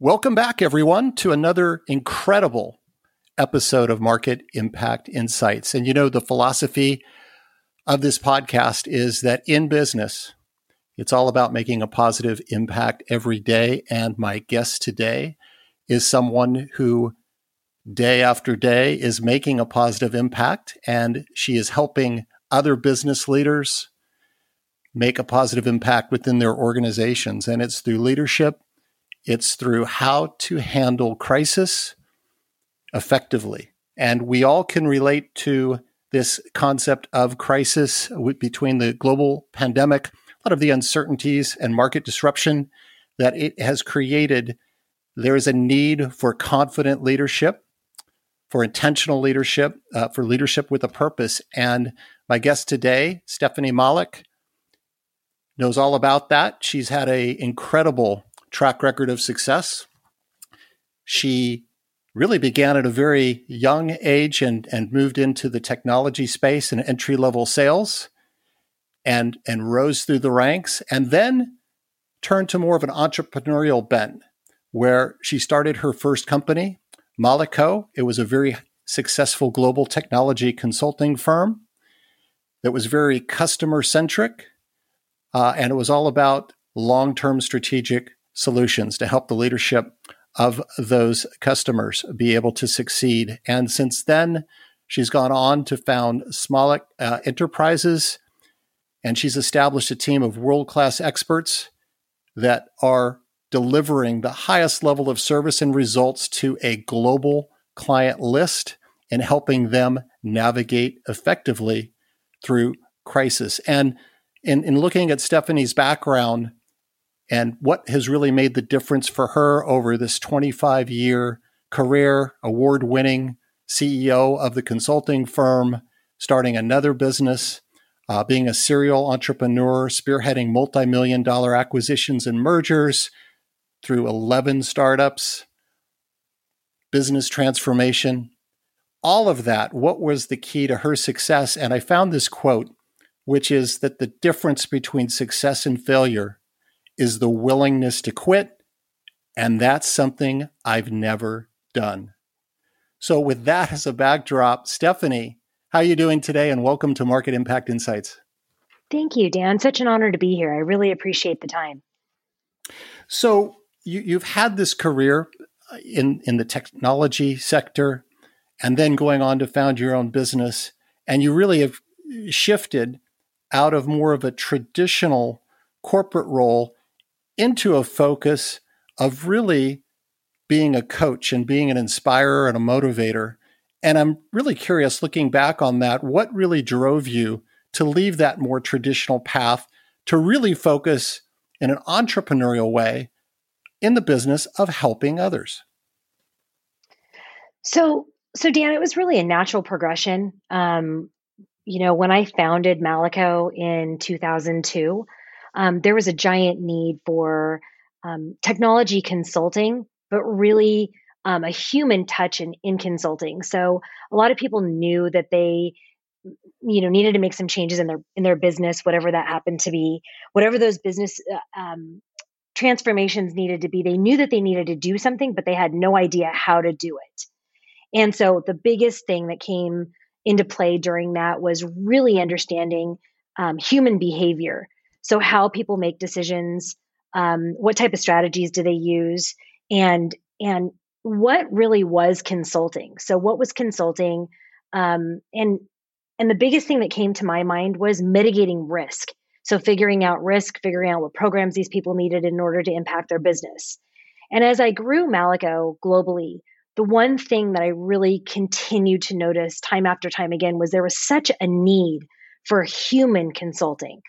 Welcome back, everyone, to another incredible episode of Market Impact Insights. And you know, the philosophy of this podcast is that in business, it's all about making a positive impact every day. And my guest today is someone who day after day is making a positive impact, and she is helping other business leaders make a positive impact within their organizations. And it's through leadership it's through how to handle crisis effectively. And we all can relate to this concept of crisis between the global pandemic, a lot of the uncertainties and market disruption that it has created. There is a need for confident leadership, for intentional leadership, uh, for leadership with a purpose. And my guest today, Stephanie Malik, knows all about that. She's had an incredible track record of success. She really began at a very young age and, and moved into the technology space and entry level sales and, and rose through the ranks and then turned to more of an entrepreneurial bent where she started her first company, Malico. It was a very successful global technology consulting firm that was very customer centric. Uh, and it was all about long term strategic solutions to help the leadership of those customers be able to succeed. And since then, she's gone on to found Smolik uh, Enterprises, and she's established a team of world class experts that are delivering the highest level of service and results to a global client list and helping them navigate effectively through crisis. And in, in looking at Stephanie's background, and what has really made the difference for her over this 25 year career, award winning CEO of the consulting firm, starting another business, uh, being a serial entrepreneur, spearheading multi million dollar acquisitions and mergers through 11 startups, business transformation. All of that, what was the key to her success? And I found this quote, which is that the difference between success and failure is the willingness to quit. And that's something I've never done. So with that as a backdrop, Stephanie, how are you doing today? And welcome to Market Impact Insights. Thank you, Dan. Such an honor to be here. I really appreciate the time. So you, have had this career uh, in, in the technology sector and then going on to found your own business. And you really have shifted out of more of a traditional corporate role into a focus of really being a coach and being an inspirer and a motivator. And I'm really curious looking back on that, what really drove you to leave that more traditional path to really focus in an entrepreneurial way in the business of helping others? So, so Dan, it was really a natural progression. Um, you know, when I founded Malico in 2002, um, there was a giant need for um, technology consulting, but really um, a human touch in, in consulting. So a lot of people knew that they you know needed to make some changes in their in their business whatever that happened to be whatever those business uh, um, transformations needed to be. They knew that they needed to do something but they had no idea how to do it. And so the biggest thing that came into play during that was really understanding um, human behavior so, how people make decisions, um, what type of strategies do they use, and and what really was consulting. So, what was consulting? Um, and and the biggest thing that came to my mind was mitigating risk. So, figuring out risk, figuring out what programs these people needed in order to impact their business. And as I grew Malico globally, the one thing that I really continued to notice time after time again was there was such a need for human consulting.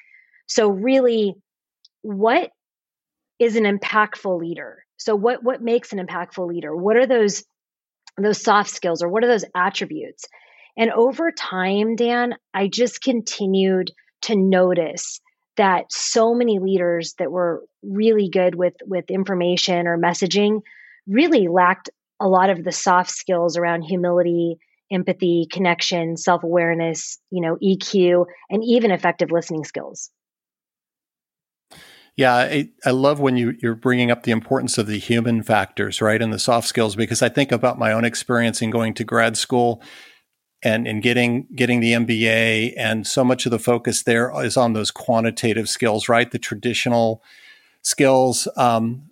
So, really, what is an impactful leader? So what what makes an impactful leader? What are those those soft skills or what are those attributes? And over time, Dan, I just continued to notice that so many leaders that were really good with with information or messaging really lacked a lot of the soft skills around humility empathy connection self-awareness you know eq and even effective listening skills yeah, I, I love when you, you're bringing up the importance of the human factors, right, and the soft skills, because I think about my own experience in going to grad school and, and getting getting the MBA, and so much of the focus there is on those quantitative skills, right, the traditional skills um,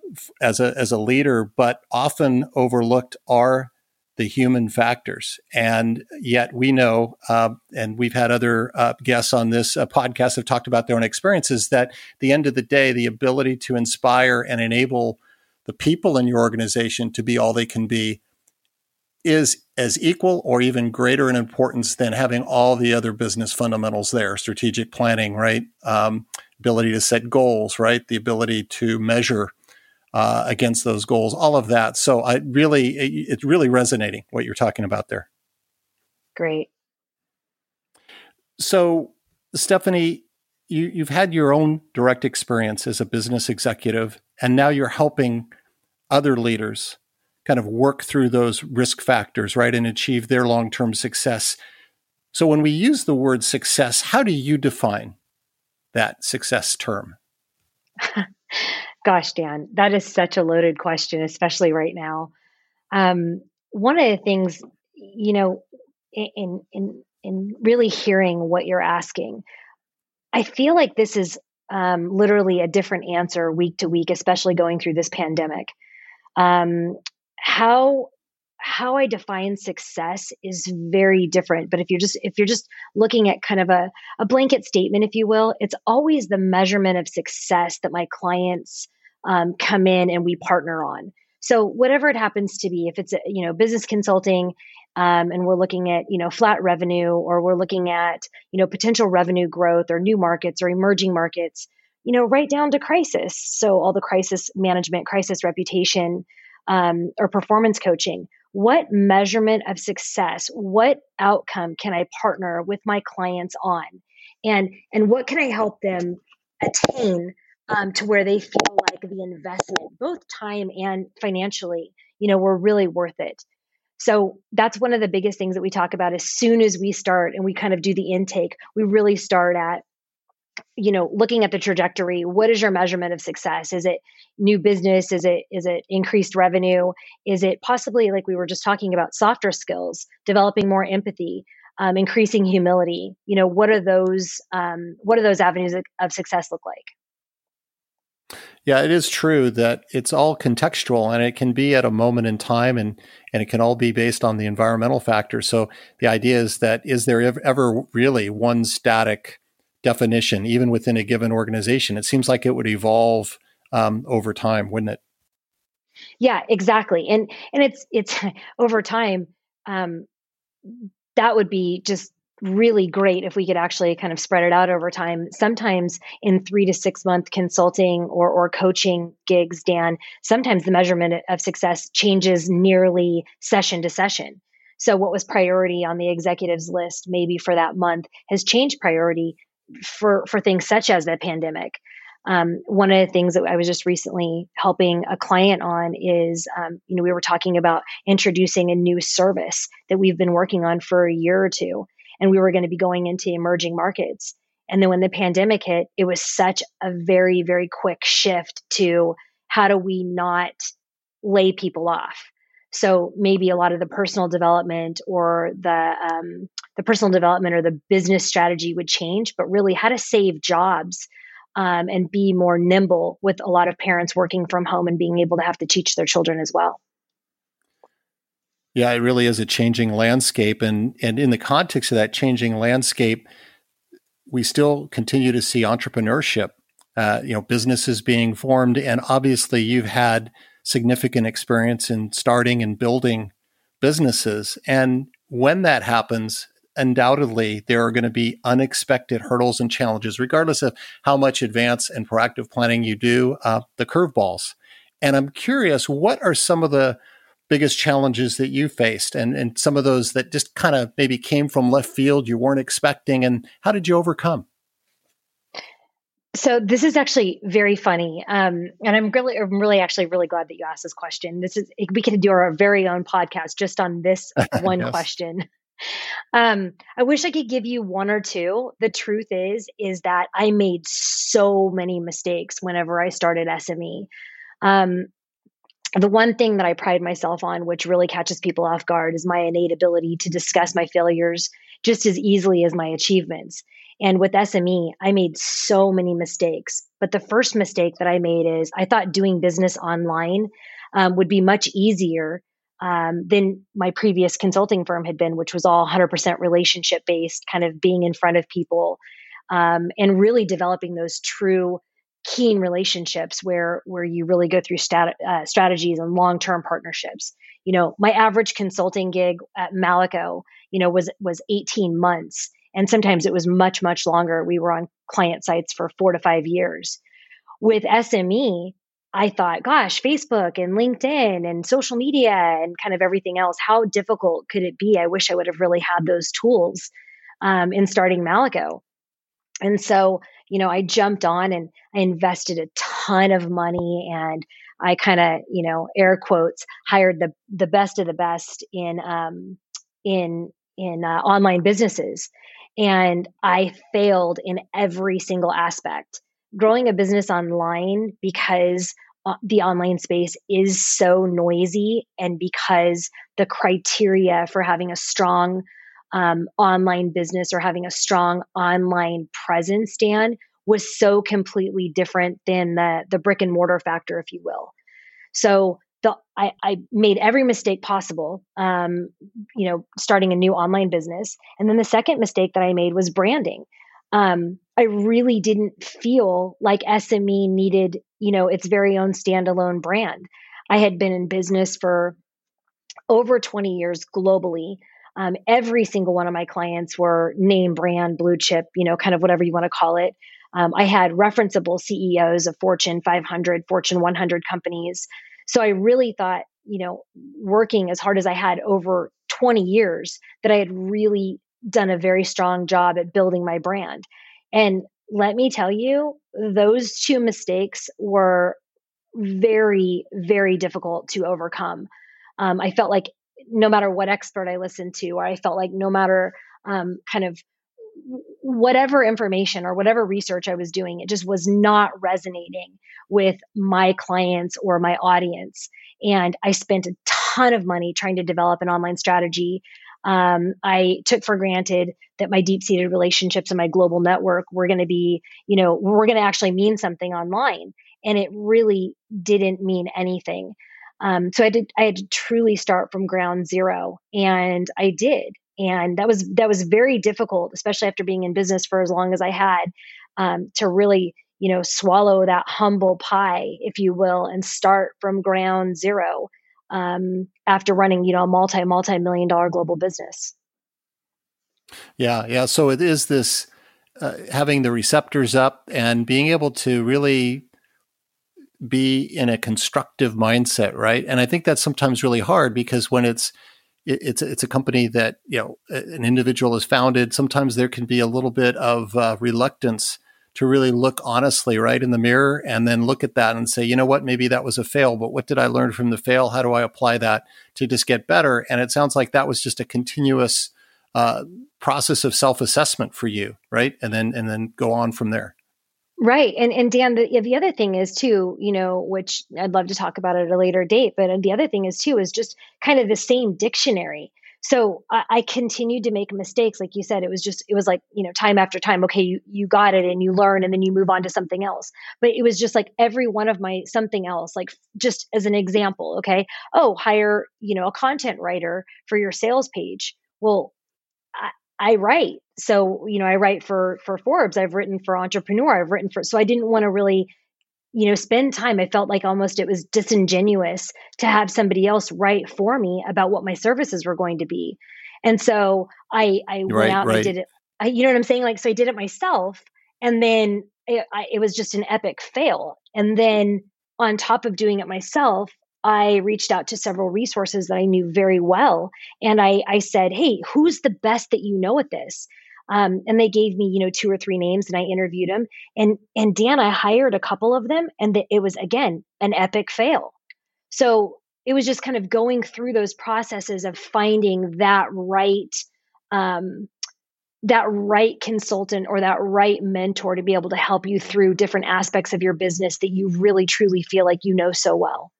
as a as a leader, but often overlooked are the human factors. And yet we know, uh, and we've had other uh, guests on this uh, podcast have talked about their own experiences, that the end of the day, the ability to inspire and enable the people in your organization to be all they can be is as equal or even greater in importance than having all the other business fundamentals there strategic planning right um, ability to set goals right the ability to measure uh, against those goals, all of that. So I really, it's really resonating what you're talking about there. Great. So Stephanie, you, you've had your own direct experience as a business executive, and now you're helping other leaders kind of work through those risk factors, right, and achieve their long term success. So, when we use the word success, how do you define that success term? Gosh, Dan, that is such a loaded question, especially right now. Um, one of the things, you know, in in in really hearing what you're asking, I feel like this is um, literally a different answer week to week, especially going through this pandemic. Um, how how I define success is very different. But if you're just if you're just looking at kind of a, a blanket statement, if you will, it's always the measurement of success that my clients um, come in and we partner on. So whatever it happens to be, if it's you know business consulting, um, and we're looking at you know flat revenue, or we're looking at you know potential revenue growth, or new markets, or emerging markets, you know right down to crisis. So all the crisis management, crisis reputation, um, or performance coaching. What measurement of success, what outcome can I partner with my clients on, and and what can I help them attain um, to where they feel like the investment, both time and financially, you know, were really worth it. So that's one of the biggest things that we talk about as soon as we start and we kind of do the intake, we really start at, you know, looking at the trajectory. What is your measurement of success? Is it new business? Is it is it increased revenue? Is it possibly like we were just talking about softer skills, developing more empathy, um, increasing humility? You know, what are those um, what are those avenues of, of success look like? Yeah, it is true that it's all contextual and it can be at a moment in time and, and it can all be based on the environmental factors. So the idea is that is there ever really one static definition, even within a given organization? It seems like it would evolve um, over time, wouldn't it? Yeah, exactly. And and it's it's over time. Um, that would be just really great if we could actually kind of spread it out over time. Sometimes in three to six month consulting or, or coaching gigs, Dan, sometimes the measurement of success changes nearly session to session. So, what was priority on the executives list maybe for that month has changed priority for, for things such as the pandemic. Um, one of the things that I was just recently helping a client on is, um, you know, we were talking about introducing a new service that we've been working on for a year or two and we were going to be going into emerging markets. And then when the pandemic hit, it was such a very, very quick shift to how do we not lay people off? So maybe a lot of the personal development or the um, the personal development or the business strategy would change, but really how to save jobs um, and be more nimble with a lot of parents working from home and being able to have to teach their children as well. Yeah, it really is a changing landscape. And, and in the context of that changing landscape, we still continue to see entrepreneurship, uh, you know, businesses being formed. And obviously, you've had significant experience in starting and building businesses. And when that happens, undoubtedly there are going to be unexpected hurdles and challenges, regardless of how much advance and proactive planning you do, uh, the curveballs. And I'm curious, what are some of the biggest challenges that you faced and, and some of those that just kind of maybe came from left field you weren't expecting and how did you overcome? So this is actually very funny um, and i'm really i'm really actually really glad that you asked this question. This is we could do our very own podcast just on this one yes. question. Um, i wish i could give you one or two. The truth is is that i made so many mistakes whenever i started sme um, the one thing that I pride myself on, which really catches people off guard, is my innate ability to discuss my failures just as easily as my achievements. And with SME, I made so many mistakes. But the first mistake that I made is I thought doing business online um, would be much easier um, than my previous consulting firm had been, which was all 100% relationship based, kind of being in front of people um, and really developing those true keen relationships where where you really go through stat, uh, strategies and long term partnerships. You know, my average consulting gig at Malico, you know, was was 18 months, and sometimes it was much much longer. We were on client sites for four to five years. With SME, I thought, gosh, Facebook and LinkedIn and social media and kind of everything else, how difficult could it be? I wish I would have really had those tools um, in starting Malico. And so you know, I jumped on and I invested a ton of money and I kind of, you know, air quotes, hired the the best of the best in um, in in uh, online businesses, and I failed in every single aspect. Growing a business online because uh, the online space is so noisy, and because the criteria for having a strong um, online business or having a strong online presence, Dan, was so completely different than the the brick and mortar factor, if you will. So the I, I made every mistake possible, um, you know, starting a new online business. And then the second mistake that I made was branding. Um, I really didn't feel like SME needed, you know, its very own standalone brand. I had been in business for over 20 years globally. Um, every single one of my clients were name brand, blue chip, you know, kind of whatever you want to call it. Um, I had referenceable CEOs of Fortune 500, Fortune 100 companies. So I really thought, you know, working as hard as I had over 20 years, that I had really done a very strong job at building my brand. And let me tell you, those two mistakes were very, very difficult to overcome. Um, I felt like no matter what expert I listened to, or I felt like no matter um, kind of whatever information or whatever research I was doing, it just was not resonating with my clients or my audience. And I spent a ton of money trying to develop an online strategy. Um, I took for granted that my deep seated relationships and my global network were going to be, you know, we're going to actually mean something online. And it really didn't mean anything. Um, so I did. I had to truly start from ground zero, and I did. And that was that was very difficult, especially after being in business for as long as I had, um, to really you know swallow that humble pie, if you will, and start from ground zero um, after running you know a multi multi million dollar global business. Yeah, yeah. So it is this uh, having the receptors up and being able to really be in a constructive mindset, right? And I think that's sometimes really hard because when it's it's it's a company that you know an individual has founded, sometimes there can be a little bit of uh, reluctance to really look honestly right in the mirror and then look at that and say, you know what, maybe that was a fail, but what did I learn from the fail? How do I apply that to just get better? And it sounds like that was just a continuous uh, process of self assessment for you, right? And then and then go on from there. Right. And and Dan, the the other thing is too, you know, which I'd love to talk about at a later date, but the other thing is too is just kind of the same dictionary. So I, I continued to make mistakes, like you said. It was just it was like you know time after time. Okay, you you got it and you learn and then you move on to something else. But it was just like every one of my something else, like just as an example. Okay, oh hire you know a content writer for your sales page. Well, I write. So, you know, I write for for Forbes, I've written for Entrepreneur, I've written for so I didn't want to really you know spend time i felt like almost it was disingenuous to have somebody else write for me about what my services were going to be and so i i went right, out right. and did it I, you know what i'm saying like so i did it myself and then it, I, it was just an epic fail and then on top of doing it myself, I reached out to several resources that I knew very well. And I, I said, Hey, who's the best that you know at this? Um, and they gave me, you know, two or three names and I interviewed them. And, and Dan, I hired a couple of them and the, it was, again, an epic fail. So it was just kind of going through those processes of finding that right, um, that right consultant or that right mentor to be able to help you through different aspects of your business that you really truly feel like you know so well.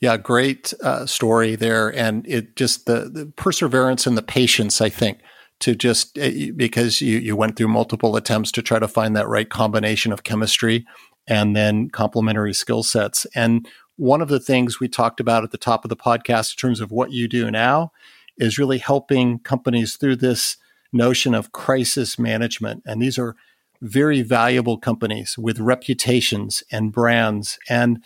Yeah, great uh, story there, and it just the, the, perseverance and the patience. I think to just uh, because you you went through multiple attempts to try to find that right combination of chemistry and then complementary skill sets. And one of the things we talked about at the top of the podcast in terms of what you do now is really helping companies through this notion of crisis management. And these are very valuable companies with reputations and brands. And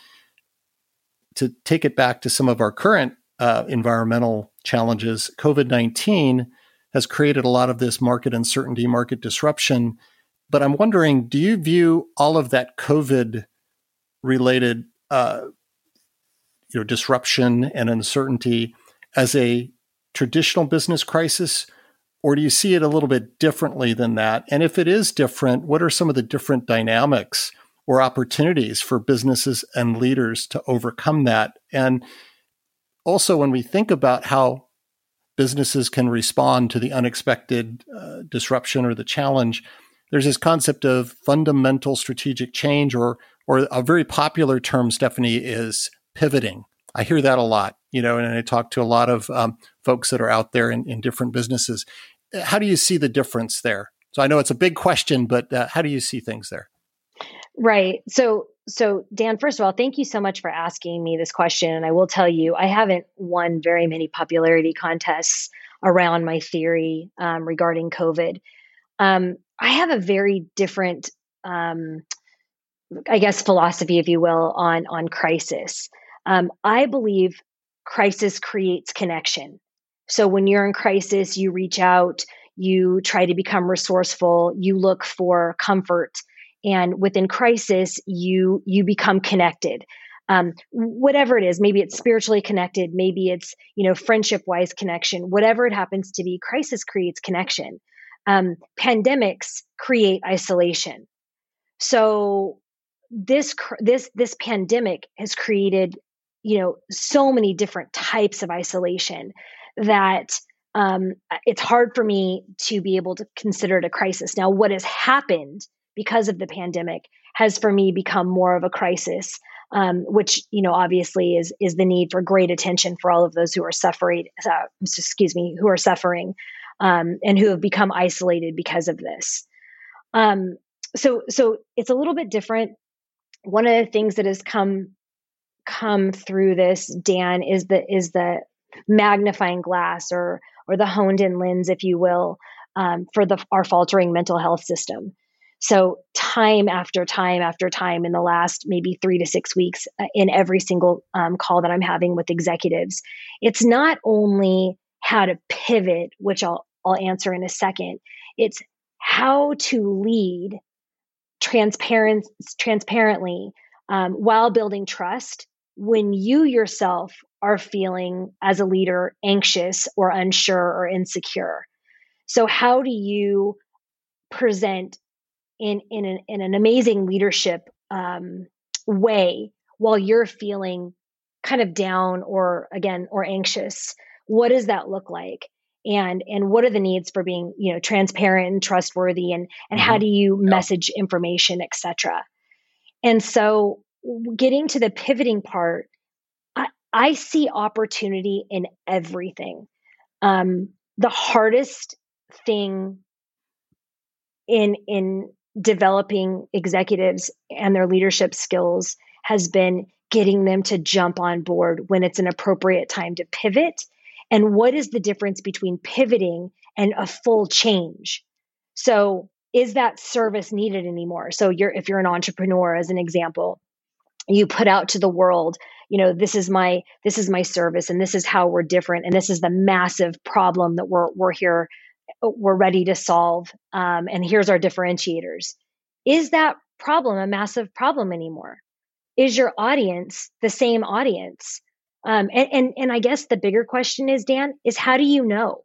to take it back to some of our current uh, environmental challenges, COVID 19 has created a lot of this market uncertainty, market disruption. But I'm wondering do you view all of that COVID related uh, you know, disruption and uncertainty as a traditional business crisis? Or do you see it a little bit differently than that? And if it is different, what are some of the different dynamics or opportunities for businesses and leaders to overcome that? And also, when we think about how businesses can respond to the unexpected uh, disruption or the challenge, there's this concept of fundamental strategic change, or or a very popular term, Stephanie, is pivoting. I hear that a lot, you know, and I talk to a lot of um, folks that are out there in, in, different businesses. How do you see the difference there? So I know it's a big question, but uh, how do you see things there? Right. So, so Dan, first of all, thank you so much for asking me this question. And I will tell you, I haven't won very many popularity contests around my theory um, regarding COVID. Um, I have a very different, um, I guess, philosophy, if you will, on on crisis. Um, I believe crisis creates connection. So when you're in crisis, you reach out, you try to become resourceful, you look for comfort, and within crisis, you you become connected. Um, whatever it is, maybe it's spiritually connected, maybe it's you know friendship wise connection, whatever it happens to be. Crisis creates connection. Um, pandemics create isolation. So this this this pandemic has created you know so many different types of isolation that um, it's hard for me to be able to consider it a crisis now what has happened because of the pandemic has for me become more of a crisis um, which you know obviously is is the need for great attention for all of those who are suffering uh, excuse me who are suffering um, and who have become isolated because of this um, so so it's a little bit different one of the things that has come come through this, Dan, is the is the magnifying glass or or the honed in lens, if you will, um, for the our faltering mental health system. So time after time after time in the last maybe three to six weeks, uh, in every single um, call that I'm having with executives, it's not only how to pivot, which I'll I'll answer in a second. It's how to lead transparent transparently um, while building trust when you yourself are feeling as a leader anxious or unsure or insecure. So how do you present in in an, in an amazing leadership um, way while you're feeling kind of down or again or anxious? What does that look like? and and what are the needs for being you know transparent and trustworthy and and mm-hmm. how do you message information etc and so getting to the pivoting part, I, I see opportunity in everything. Um, the hardest thing in in developing executives and their leadership skills has been getting them to jump on board when it's an appropriate time to pivot. And what is the difference between pivoting and a full change? So is that service needed anymore? So you're if you're an entrepreneur as an example you put out to the world you know this is my this is my service and this is how we're different and this is the massive problem that we're we're here we're ready to solve um, and here's our differentiators is that problem a massive problem anymore is your audience the same audience? Um, and, and and I guess the bigger question is, Dan, is how do you know?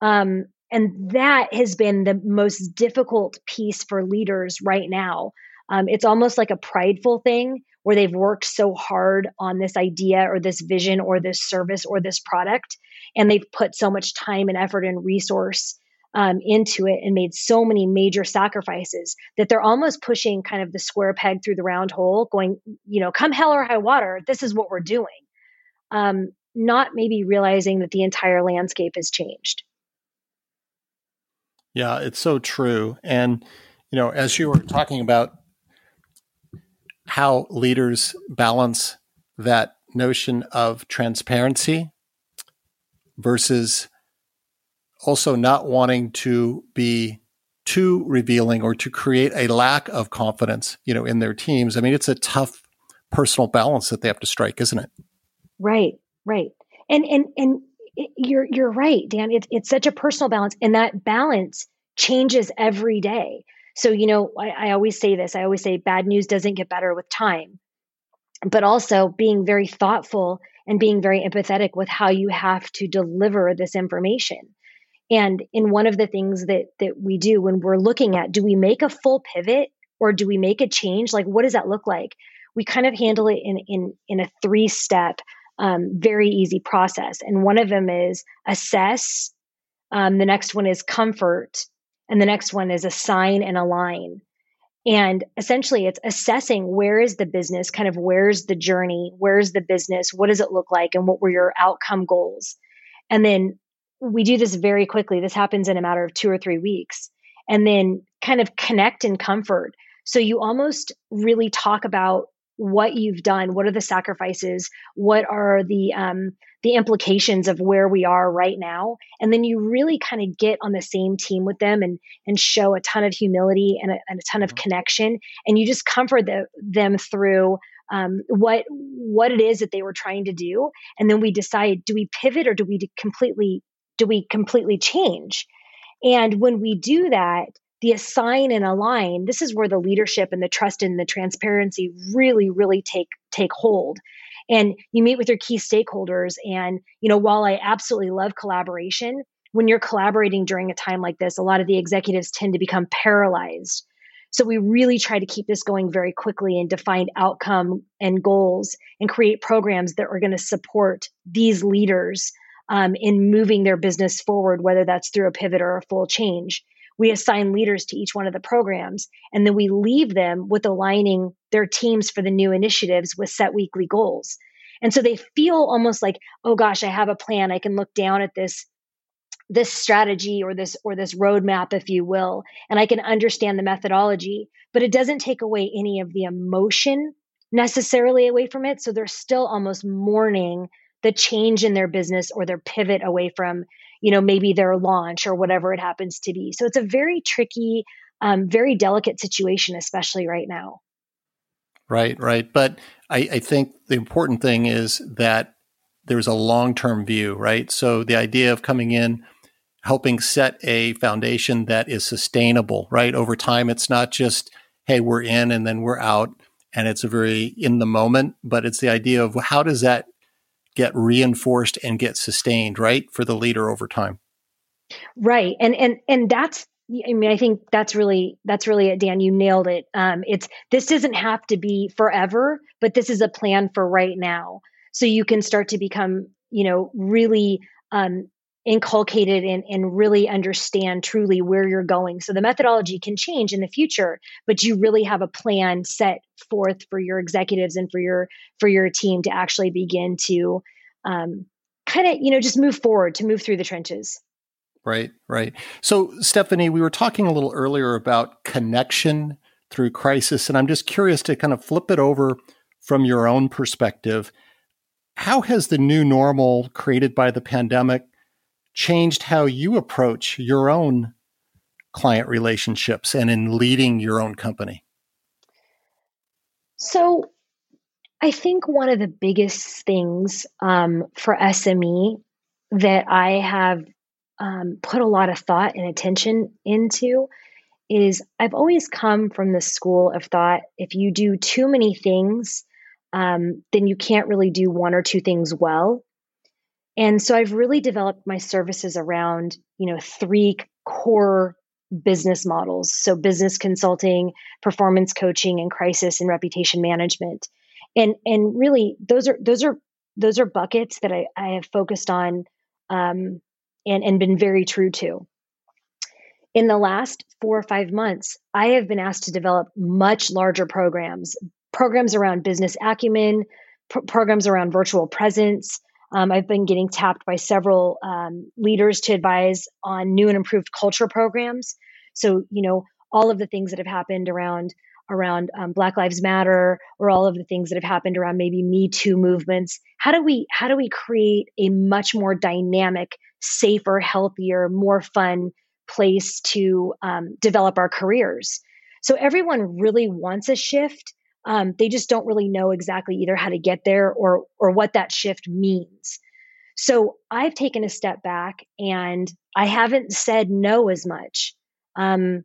Um, and that has been the most difficult piece for leaders right now. Um, it's almost like a prideful thing where they've worked so hard on this idea or this vision or this service or this product, and they've put so much time and effort and resource um, into it and made so many major sacrifices that they're almost pushing kind of the square peg through the round hole, going, you know, come hell or high water, this is what we're doing. Um, not maybe realizing that the entire landscape has changed. Yeah, it's so true. And, you know, as you were talking about how leaders balance that notion of transparency versus also not wanting to be too revealing or to create a lack of confidence, you know, in their teams. I mean, it's a tough personal balance that they have to strike, isn't it? Right, right. And and and you're you're right, Dan. It's it's such a personal balance, and that balance changes every day. So you know, I, I always say this. I always say bad news doesn't get better with time, but also being very thoughtful and being very empathetic with how you have to deliver this information. And in one of the things that that we do when we're looking at do we make a full pivot or do we make a change? Like what does that look like? We kind of handle it in in in a three step, um, very easy process. And one of them is assess. Um, the next one is comfort, and the next one is assign and align. And essentially, it's assessing where is the business, kind of where's the journey, where's the business, what does it look like, and what were your outcome goals. And then we do this very quickly. This happens in a matter of two or three weeks. And then kind of connect and comfort. So you almost really talk about what you've done what are the sacrifices what are the um, the implications of where we are right now and then you really kind of get on the same team with them and and show a ton of humility and a, and a ton of mm-hmm. connection and you just comfort the, them through um, what what it is that they were trying to do and then we decide do we pivot or do we completely do we completely change? And when we do that, the assign and align, this is where the leadership and the trust and the transparency really, really take take hold. And you meet with your key stakeholders. And, you know, while I absolutely love collaboration, when you're collaborating during a time like this, a lot of the executives tend to become paralyzed. So we really try to keep this going very quickly and define outcome and goals and create programs that are going to support these leaders um, in moving their business forward, whether that's through a pivot or a full change. We assign leaders to each one of the programs, and then we leave them with aligning their teams for the new initiatives with set weekly goals. And so they feel almost like, oh gosh, I have a plan. I can look down at this this strategy or this or this roadmap if you will and i can understand the methodology but it doesn't take away any of the emotion necessarily away from it so they're still almost mourning the change in their business or their pivot away from you know maybe their launch or whatever it happens to be. So it's a very tricky um, very delicate situation especially right now. Right right. But I, I think the important thing is that there's a long-term view right? So the idea of coming in helping set a foundation that is sustainable right? Over time it's not just hey we're in and then we're out and it's a very in the moment but it's the idea of how does that get reinforced and get sustained, right, for the leader over time. Right. And and and that's I mean, I think that's really that's really it, Dan. You nailed it. Um, it's this doesn't have to be forever, but this is a plan for right now. So you can start to become, you know, really um, inculcated and, and really understand truly where you're going. So the methodology can change in the future, but you really have a plan set forth for your executives and for your for your team to actually begin to um, kind of you know just move forward to move through the trenches. Right, right. So Stephanie, we were talking a little earlier about connection through crisis, and I'm just curious to kind of flip it over from your own perspective. How has the new normal created by the pandemic changed how you approach your own client relationships and in leading your own company? So, I think one of the biggest things um, for SME that I have um, put a lot of thought and attention into is I've always come from the school of thought if you do too many things, um, then you can't really do one or two things well. And so I've really developed my services around, you know, three core business models. So business consulting, performance coaching, and crisis and reputation management. And and really those are those are those are buckets that I, I have focused on um, and, and been very true to. In the last four or five months, I have been asked to develop much larger programs, programs around business acumen, pr- programs around virtual presence. Um, I've been getting tapped by several um, leaders to advise on new and improved culture programs. So, you know, all of the things that have happened around around um, Black Lives Matter or all of the things that have happened around maybe Me Too movements. How do we how do we create a much more dynamic, safer, healthier, more fun place to um, develop our careers? So everyone really wants a shift. Um, they just don't really know exactly either how to get there or or what that shift means. So I've taken a step back and I haven't said no as much. Um,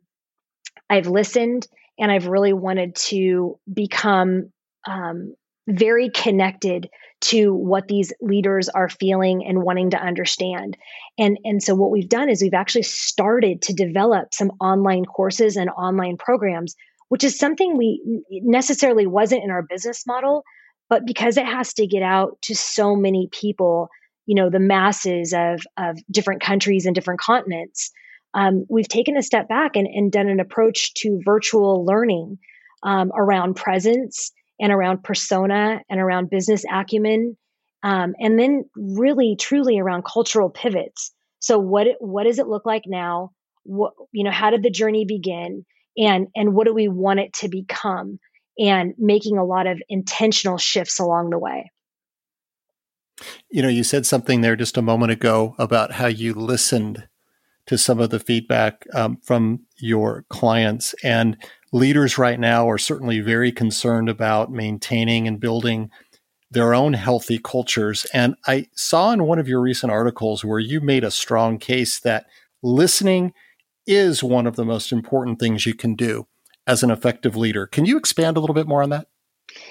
I've listened and I've really wanted to become um, very connected to what these leaders are feeling and wanting to understand. And, and so what we've done is we've actually started to develop some online courses and online programs, which is something we necessarily wasn't in our business model, but because it has to get out to so many people, you know, the masses of, of different countries and different continents, um, we've taken a step back and, and, done an approach to virtual learning um, around presence and around persona and around business acumen, um, and then really truly around cultural pivots. So what what does it look like now? What you know, how did the journey begin, and and what do we want it to become? And making a lot of intentional shifts along the way. You know, you said something there just a moment ago about how you listened to some of the feedback um, from your clients. And leaders right now are certainly very concerned about maintaining and building their own healthy cultures. And I saw in one of your recent articles where you made a strong case that listening is one of the most important things you can do as an effective leader. Can you expand a little bit more on that?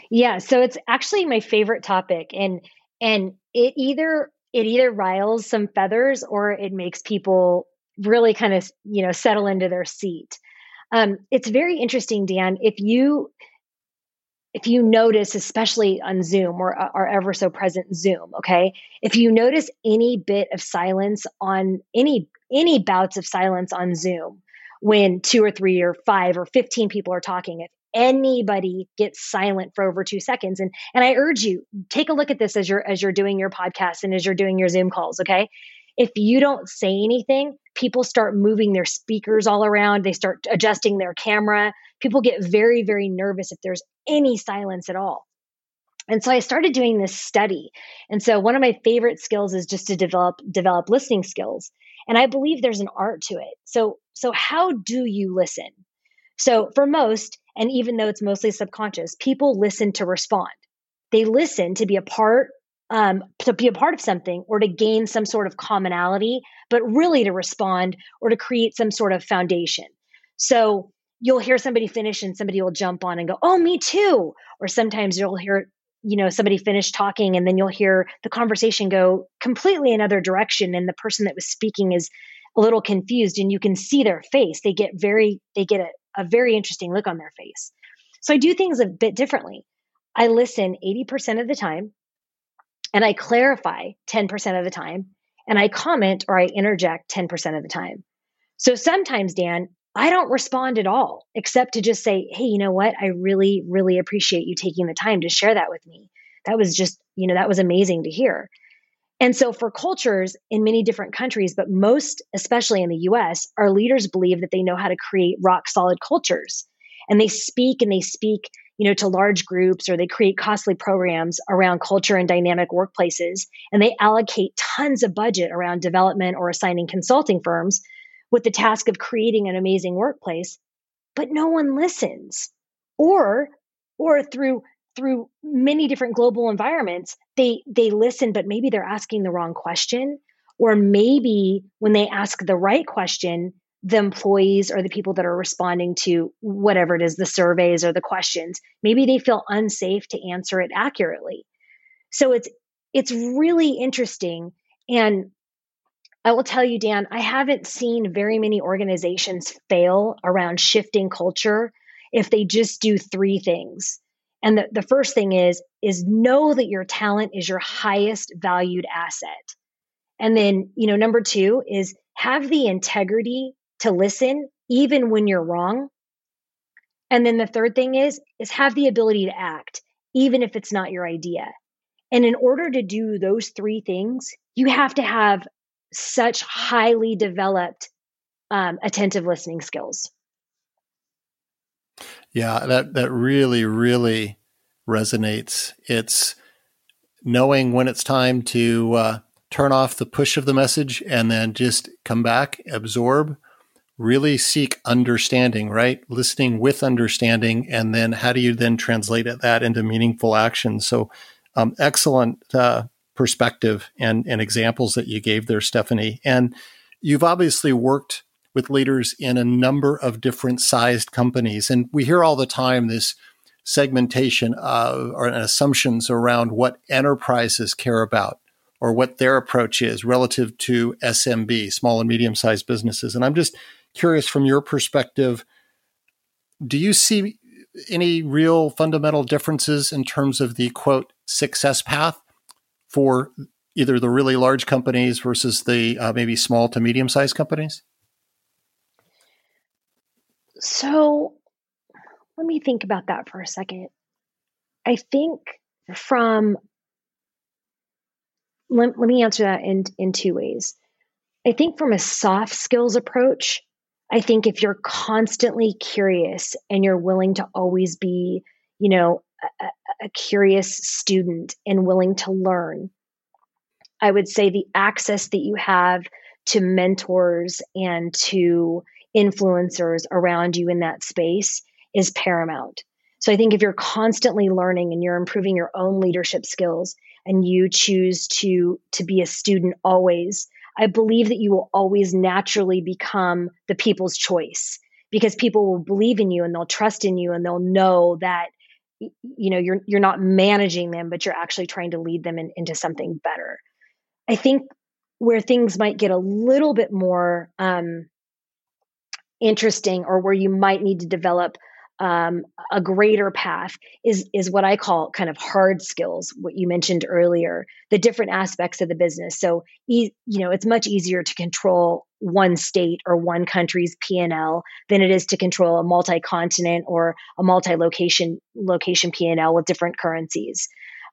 Yeah, so it's actually my favorite topic and and it either it either riles some feathers or it makes people really kind of you know settle into their seat um, it's very interesting dan if you if you notice especially on zoom or are ever so present zoom okay if you notice any bit of silence on any any bouts of silence on zoom when two or three or five or 15 people are talking if anybody gets silent for over two seconds and and i urge you take a look at this as you're as you're doing your podcast and as you're doing your zoom calls okay if you don't say anything, people start moving their speakers all around. They start adjusting their camera. People get very, very nervous if there's any silence at all. And so I started doing this study. And so one of my favorite skills is just to develop develop listening skills. And I believe there's an art to it. So so how do you listen? So for most, and even though it's mostly subconscious, people listen to respond. They listen to be a part um, to be a part of something or to gain some sort of commonality, but really to respond or to create some sort of foundation. So you'll hear somebody finish and somebody will jump on and go, Oh, me too. Or sometimes you'll hear, you know, somebody finish talking and then you'll hear the conversation go completely another direction. And the person that was speaking is a little confused and you can see their face. They get very, they get a, a very interesting look on their face. So I do things a bit differently. I listen 80% of the time and I clarify 10% of the time, and I comment or I interject 10% of the time. So sometimes, Dan, I don't respond at all, except to just say, hey, you know what? I really, really appreciate you taking the time to share that with me. That was just, you know, that was amazing to hear. And so, for cultures in many different countries, but most, especially in the US, our leaders believe that they know how to create rock solid cultures. And they speak and they speak you know, to large groups or they create costly programs around culture and dynamic workplaces. And they allocate tons of budget around development or assigning consulting firms with the task of creating an amazing workplace. But no one listens. Or, or through through many different global environments, they they listen, but maybe they're asking the wrong question. Or maybe when they ask the right question, the employees or the people that are responding to whatever it is the surveys or the questions maybe they feel unsafe to answer it accurately so it's it's really interesting and I will tell you, Dan, I haven't seen very many organizations fail around shifting culture if they just do three things. And the, the first thing is is know that your talent is your highest valued asset. And then, you know, number 2 is have the integrity to listen even when you're wrong. And then the third thing is is have the ability to act even if it's not your idea. And in order to do those three things, you have to have such highly developed um, attentive listening skills. Yeah, that that really really resonates. It's knowing when it's time to uh, turn off the push of the message and then just come back, absorb, really seek understanding, right? Listening with understanding, and then how do you then translate that into meaningful action? So, um, excellent uh, perspective and, and examples that you gave there, Stephanie. And you've obviously worked with leaders in a number of different sized companies. And we hear all the time this segmentation of, or assumptions around what enterprises care about or what their approach is relative to SMB, small and medium sized businesses. And I'm just curious from your perspective, do you see any real fundamental differences in terms of the quote success path for either the really large companies versus the uh, maybe small to medium sized companies? So let me think about that for a second. I think from let, let me answer that in in two ways. I think from a soft skills approach, I think if you're constantly curious and you're willing to always be, you know, a, curious student and willing to learn. I would say the access that you have to mentors and to influencers around you in that space is paramount. So I think if you're constantly learning and you're improving your own leadership skills and you choose to to be a student always, I believe that you will always naturally become the people's choice because people will believe in you and they'll trust in you and they'll know that you know you're you're not managing them but you're actually trying to lead them in, into something better. I think where things might get a little bit more um, interesting or where you might need to develop um, a greater path is is what I call kind of hard skills. What you mentioned earlier, the different aspects of the business. So, e- you know, it's much easier to control one state or one country's P and L than it is to control a multi-continent or a multi-location location P and L with different currencies.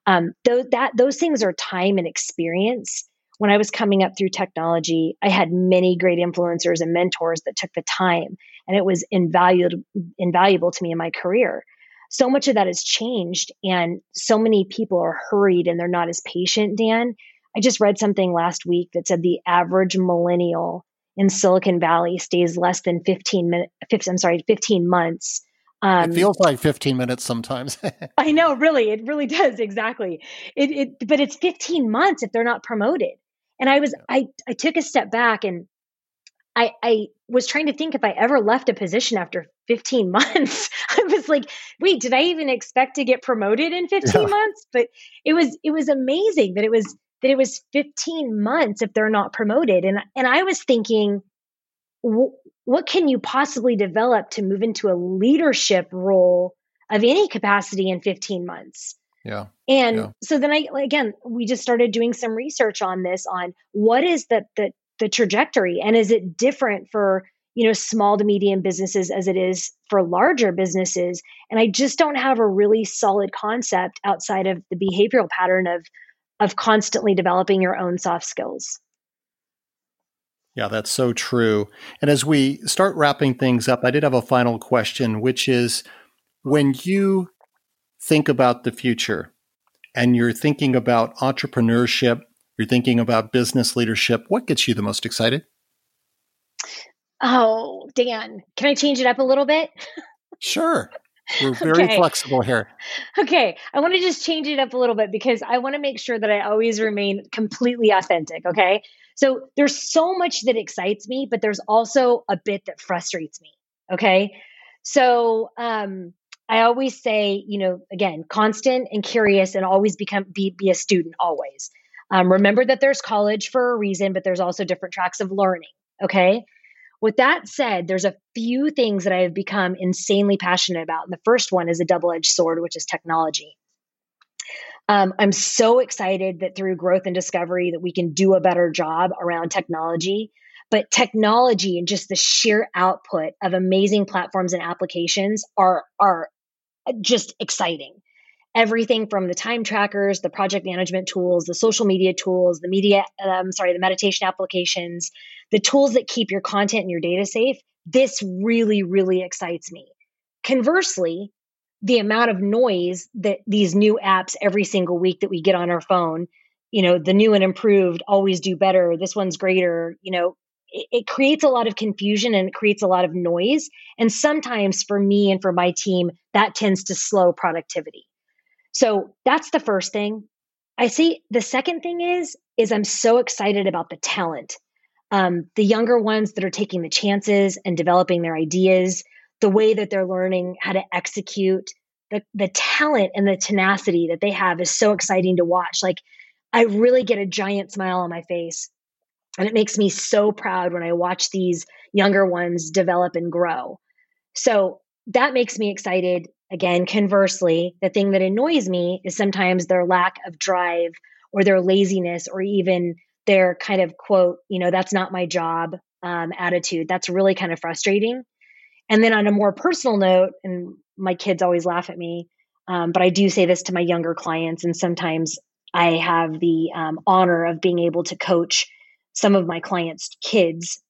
Um, those that those things are time and experience. When I was coming up through technology, I had many great influencers and mentors that took the time and it was invaluable invaluable to me in my career so much of that has changed and so many people are hurried and they're not as patient dan i just read something last week that said the average millennial in silicon valley stays less than 15 minutes i'm sorry 15 months um, it feels like 15 minutes sometimes. I know, really, it really does. Exactly. It, it, but it's 15 months if they're not promoted. And I was, I, I took a step back and I, I was trying to think if I ever left a position after 15 months. I was like, wait, did I even expect to get promoted in 15 yeah. months? But it was it was amazing that it was that it was 15 months if they're not promoted. And and I was thinking, what can you possibly develop to move into a leadership role of any capacity in 15 months? Yeah. And yeah. so then I again we just started doing some research on this on what is the the the trajectory? And is it different for you know small to medium businesses as it is for larger businesses? And i just don't have a really solid concept outside of the behavioral pattern of of constantly developing your own soft skills. Yeah that's so true. And as we start wrapping things up i did have a final question which is when you think about the future and you're thinking about entrepreneurship you're thinking about business leadership, what gets you the most excited? Oh, Dan, can I change it up a little bit? Sure. We're very okay. flexible here. Okay. I want to just change it up a little bit because I want to make sure that I always remain completely authentic. Okay. So there's so much that excites me, but there's also a bit that frustrates me. Okay. So um, I always say, you know, again, constant and curious and always become be be a student always. Um, remember that there's college for a reason, but there's also different tracks of learning. Okay. With that said, there's a few things that I have become insanely passionate about. And the first one is a double edged sword, which is technology. Um, I'm so excited that through growth and discovery that we can do a better job around technology. But technology and just the sheer output of amazing platforms and applications are are just exciting. Everything from the time trackers, the project management tools, the social media tools, the media, um, sorry, the meditation applications, the tools that keep your content and your data safe. This really, really excites me. Conversely, the amount of noise that these new apps every single week that we get on our phone, you know, the new and improved always do better. This one's greater, you know, it, it creates a lot of confusion and it creates a lot of noise. And sometimes for me and for my team, that tends to slow productivity. So that's the first thing. I see the second thing is is I'm so excited about the talent. Um, the younger ones that are taking the chances and developing their ideas, the way that they're learning how to execute, the the talent and the tenacity that they have is so exciting to watch. Like I really get a giant smile on my face and it makes me so proud when I watch these younger ones develop and grow. So that makes me excited. Again, conversely, the thing that annoys me is sometimes their lack of drive or their laziness or even their kind of quote, you know, that's not my job um, attitude. That's really kind of frustrating. And then on a more personal note, and my kids always laugh at me, um, but I do say this to my younger clients, and sometimes I have the um, honor of being able to coach some of my clients' kids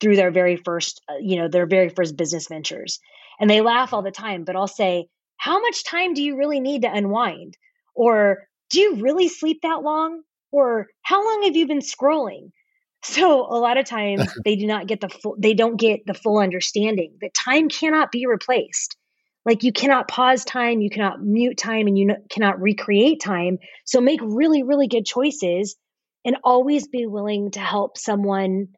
through their very first, uh, you know, their very first business ventures. And they laugh all the time, but I'll say, How much time do you really need to unwind? Or do you really sleep that long? Or how long have you been scrolling? So a lot of times they do not get the full, they don't get the full understanding that time cannot be replaced. Like you cannot pause time, you cannot mute time, and you cannot recreate time. So make really, really good choices and always be willing to help someone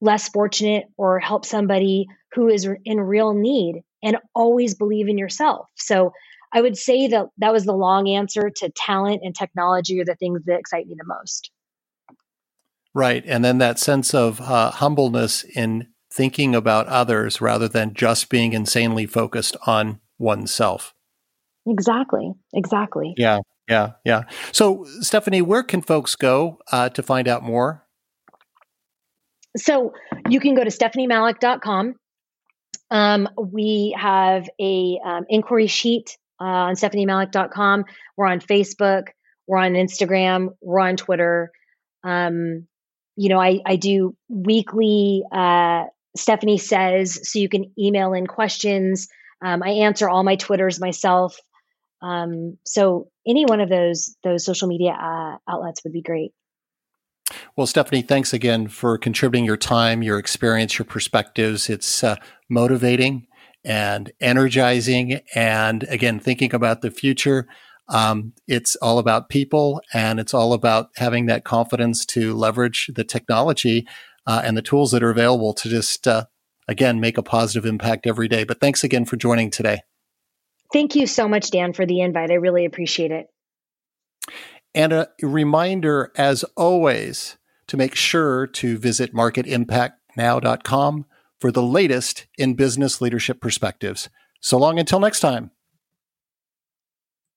less fortunate or help somebody who is in real need and always believe in yourself. So I would say that that was the long answer to talent and technology are the things that excite me the most. Right. And then that sense of uh, humbleness in thinking about others rather than just being insanely focused on oneself. Exactly. Exactly. Yeah. Yeah, yeah. So, Stephanie, where can folks go uh, to find out more? So, you can go to stephaniemalik.com. Um, we have a um, inquiry sheet uh, on stephaniemalik.com. We're on Facebook. We're on Instagram. We're on Twitter. Um, you know, I, I do weekly uh, Stephanie says, so you can email in questions. Um, I answer all my Twitters myself. Um, so any one of those those social media uh, outlets would be great. Well, Stephanie, thanks again for contributing your time, your experience, your perspectives. It's uh, motivating and energizing, and again, thinking about the future. Um, it's all about people, and it's all about having that confidence to leverage the technology uh, and the tools that are available to just uh, again make a positive impact every day. But thanks again for joining today. Thank you so much, Dan, for the invite. I really appreciate it. And a reminder, as always, to make sure to visit marketimpactnow.com for the latest in business leadership perspectives. So long until next time.